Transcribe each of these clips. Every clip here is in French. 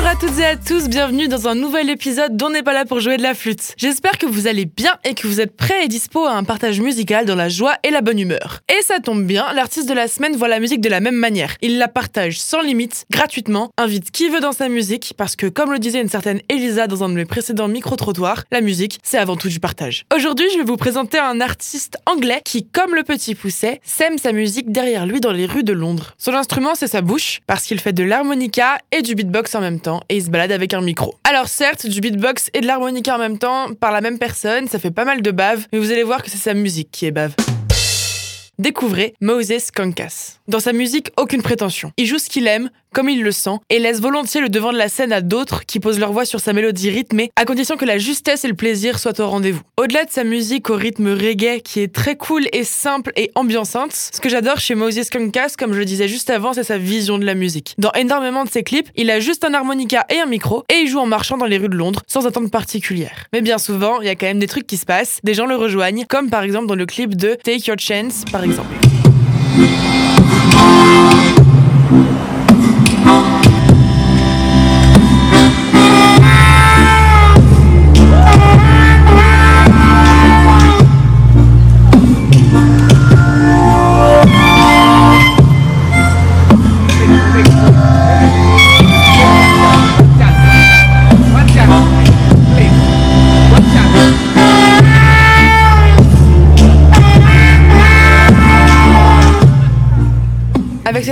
Bonjour à toutes et à tous, bienvenue dans un nouvel épisode d'On n'est pas là pour jouer de la flûte. J'espère que vous allez bien et que vous êtes prêts et dispo à un partage musical dans la joie et la bonne humeur. Et ça tombe bien, l'artiste de la semaine voit la musique de la même manière. Il la partage sans limite, gratuitement, invite qui veut dans sa musique, parce que comme le disait une certaine Elisa dans un de mes précédents micro-trottoirs, la musique, c'est avant tout du partage. Aujourd'hui, je vais vous présenter un artiste anglais qui, comme le petit pousset, sème sa musique derrière lui dans les rues de Londres. Son instrument, c'est sa bouche, parce qu'il fait de l'harmonica et du beatbox en même temps, et il se balade avec un micro. Alors certes, du beatbox et de l'harmonica en même temps, par la même personne, ça fait pas mal de bave, mais vous allez voir que c'est sa musique qui est bave. Découvrez Moses Conkas. Dans sa musique, aucune prétention. Il joue ce qu'il aime, comme il le sent, et laisse volontiers le devant de la scène à d'autres qui posent leur voix sur sa mélodie rythmée, à condition que la justesse et le plaisir soient au rendez-vous. Au-delà de sa musique au rythme reggae, qui est très cool et simple et ambiançante, ce que j'adore chez Moses Conkas, comme je le disais juste avant, c'est sa vision de la musique. Dans énormément de ses clips, il a juste un harmonica et un micro, et il joue en marchant dans les rues de Londres, sans attente particulière. Mais bien souvent, il y a quand même des trucs qui se passent, des gens le rejoignent, comme par exemple dans le clip de Take Your Chance, par exemple.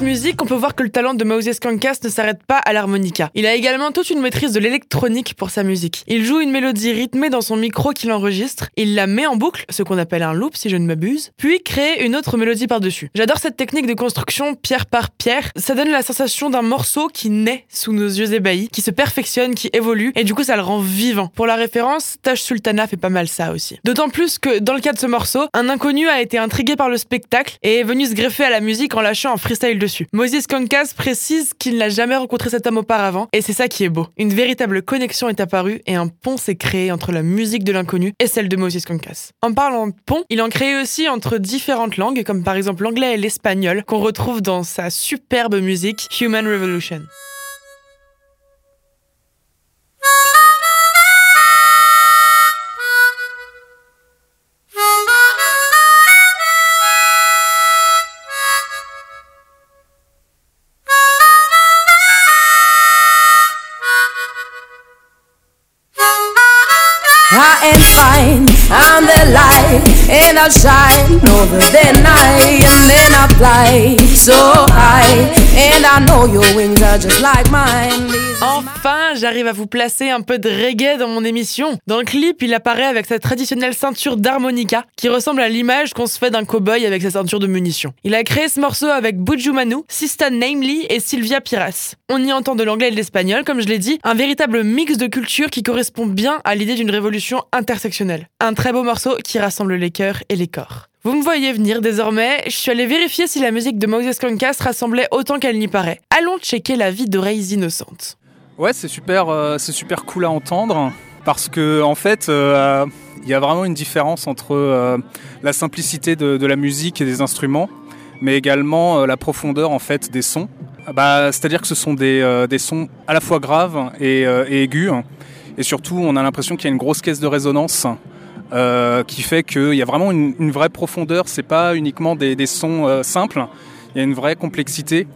Musique, on peut voir que le talent de Moses Conkas ne s'arrête pas à l'harmonica. Il a également toute une maîtrise de l'électronique pour sa musique. Il joue une mélodie rythmée dans son micro qu'il enregistre, il la met en boucle, ce qu'on appelle un loop si je ne m'abuse, puis crée une autre mélodie par-dessus. J'adore cette technique de construction pierre par pierre, ça donne la sensation d'un morceau qui naît sous nos yeux ébahis, qui se perfectionne, qui évolue, et du coup ça le rend vivant. Pour la référence, Taj Sultana fait pas mal ça aussi. D'autant plus que dans le cas de ce morceau, un inconnu a été intrigué par le spectacle et est venu se greffer à la musique en lâchant un freestyle Moses Conkas précise qu'il n'a jamais rencontré cet homme auparavant et c'est ça qui est beau. Une véritable connexion est apparue et un pont s'est créé entre la musique de l'inconnu et celle de Moses Conkas. En parlant de pont, il en crée aussi entre différentes langues comme par exemple l'anglais et l'espagnol qu'on retrouve dans sa superbe musique Human Revolution. Eh, Enfin, j'arrive à vous placer un peu de reggae dans mon émission. Dans le clip, il apparaît avec sa traditionnelle ceinture d'harmonica, qui ressemble à l'image qu'on se fait d'un cow-boy avec sa ceinture de munitions. Il a créé ce morceau avec Buju Manu, Sista Namely et Sylvia Piras. On y entend de l'anglais et de l'espagnol, comme je l'ai dit, un véritable mix de cultures qui correspond bien à l'idée d'une révolution intersectionnelle. Un très beau morceau qui rassemble les cœurs et les corps. Vous me voyez venir désormais, je suis allé vérifier si la musique de Moses Conkas rassemblait autant qu'elle n'y paraît. Allons checker la vie d'oreilles innocentes. Ouais, c'est super, euh, c'est super cool à entendre parce que en fait, euh, il y a vraiment une différence entre euh, la simplicité de, la musique et des instruments, mais également la profondeur en fait des sons. Bah, c'est-à-dire que ce sont des, sons à la fois graves et aigus, et surtout, on a l'impression qu'il y a une grosse caisse de résonance. Euh, qui fait qu'il y a vraiment une, vraie profondeur, c'est pas uniquement des, sons euh, simples, il y a une vraie complexité.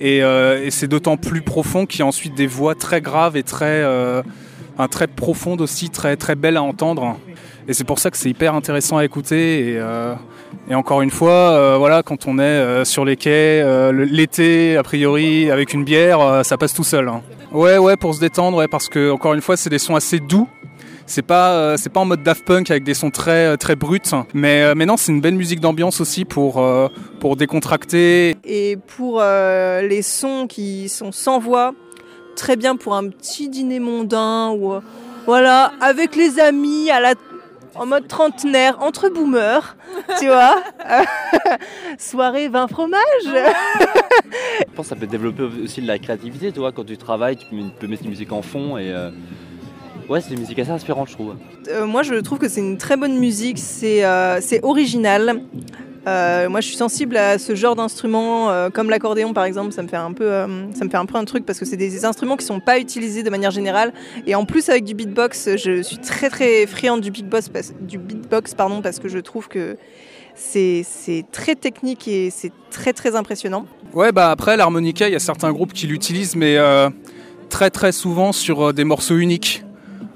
Et, euh, et c'est d'autant plus profond qu'il y a ensuite des voix très graves et très, un très profonde aussi, très très belle à entendre. Et c'est pour ça que c'est hyper intéressant à écouter. Et, encore une fois, voilà, quand on est sur les quais, l'été, a priori, avec une bière, ça passe tout seul. hein. Ouais, ouais, pour se détendre, parce que encore une fois, c'est des sons assez doux. C'est pas, euh, c'est pas en mode Daft Punk avec des sons très, euh, très bruts, mais, euh, mais non, c'est une belle musique d'ambiance aussi pour, euh, pour décontracter. Et pour euh, les sons qui sont sans voix, très bien pour un petit dîner mondain ou euh, voilà, avec les amis à la en mode trentenaire, entre boomers, tu vois. Soirée vin fromage. Je pense que ça peut développer aussi de la créativité, tu vois, quand tu travailles, tu peux, tu peux mettre une musique en fond et euh, ouais, c'est une musique assez inspirante, je trouve. Euh, moi, je trouve que c'est une très bonne musique, c'est euh, c'est original. Euh, moi, je suis sensible à ce genre d'instruments, euh, comme l'accordéon par exemple. Ça me fait un peu, euh, ça me fait un peu un truc parce que c'est des instruments qui sont pas utilisés de manière générale. Et en plus, avec du beatbox, je suis très très friande du beatbox, parce, du beatbox pardon, parce que je trouve que c'est c'est très technique et c'est très très impressionnant. Ouais, bah après, l'harmonica, il y a certains groupes qui l'utilisent, mais euh, très très souvent sur euh, des morceaux uniques.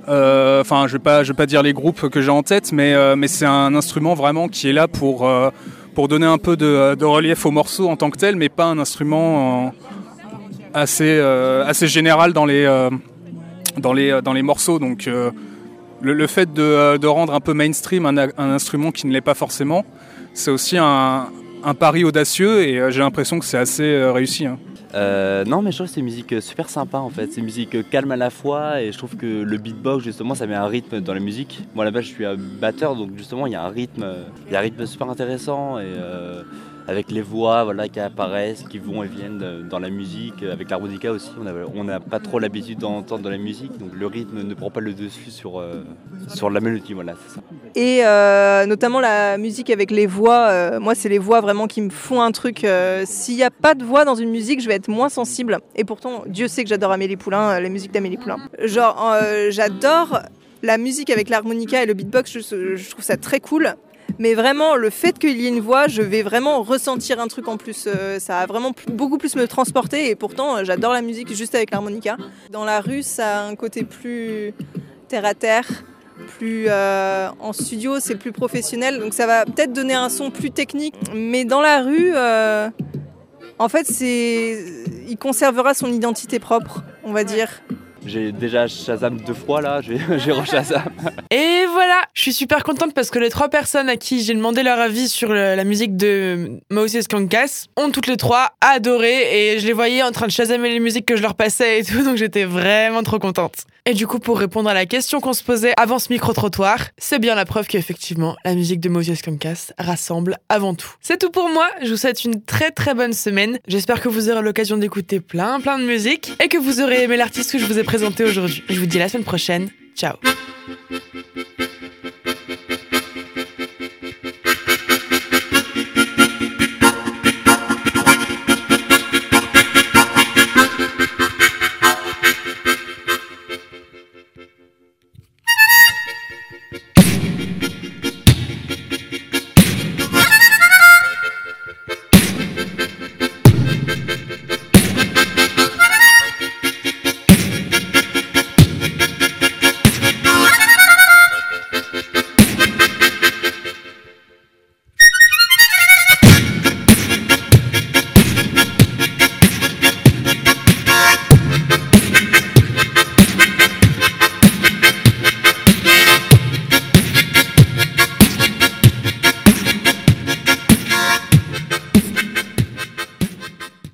Euh, Enfin, je je vais pas dire les groupes que j'ai en tête, mais euh, c'est un instrument vraiment qui est là pour euh, donner un peu de, relief au morceau en tant que tel, mais pas un instrument assez général dans les morceaux. Donc le, fait de, rendre un peu mainstream un, instrument qui ne l'est pas forcément, c'est aussi un, pari audacieux et j'ai l'impression que c'est assez réussi. hein. Euh, non, mais je trouve que c'est une musique super sympa en fait. C'est une musique calme à la fois et je trouve que le beatbox justement ça met un rythme dans la musique. Moi là-bas je suis un batteur donc justement il y a un rythme, il y a un rythme super intéressant et euh, avec les voix voilà, qui apparaissent, qui vont et viennent euh, dans la musique. Avec l'harmonica aussi, on n'a pas trop l'habitude d'entendre dans la musique donc le rythme ne prend pas le dessus sur, euh, sur la mélodie. Voilà, ça. Et euh, notamment la musique avec les voix. euh, moi, c'est les voix vraiment qui me font un truc. euh, S'il n'y a pas de voix dans une musique, je vais être moins sensible. Et pourtant, Dieu sait que j'adore Amélie Poulain, euh, les musiques d'Amélie Poulain. Genre, euh, j'adore la musique avec l'harmonica et le beatbox. Je trouve ça très cool. Mais vraiment, le fait qu'il y ait une voix, je vais vraiment ressentir un truc en plus. Euh, ça va vraiment beaucoup plus me transporter. Et pourtant, euh, j'adore la musique juste avec l'harmonica. Dans la rue, ça a un côté plus terre à terre plus euh, en studio, c'est plus professionnel, donc ça va peut-être donner un son plus technique. Mais dans la rue, euh, en fait, c'est, il conservera son identité propre, on va dire. J'ai déjà Shazam deux fois là, j'ai re-Shazam. Et voilà, je suis super contente parce que les trois personnes à qui j'ai demandé leur avis sur la musique de Moses Kankas ont toutes les trois adoré et je les voyais en train de chasamer les musiques que je leur passais et tout, donc j'étais vraiment trop contente. Et du coup, pour répondre à la question qu'on se posait avant ce micro-trottoir, c'est bien la preuve qu'effectivement, la musique de Moses Kankas rassemble avant tout. C'est tout pour moi, je vous souhaite une très très bonne semaine. J'espère que vous aurez l'occasion d'écouter plein plein de musique et que vous aurez aimé l'artiste que je vous ai aujourd'hui. Je vous dis à la semaine prochaine. Ciao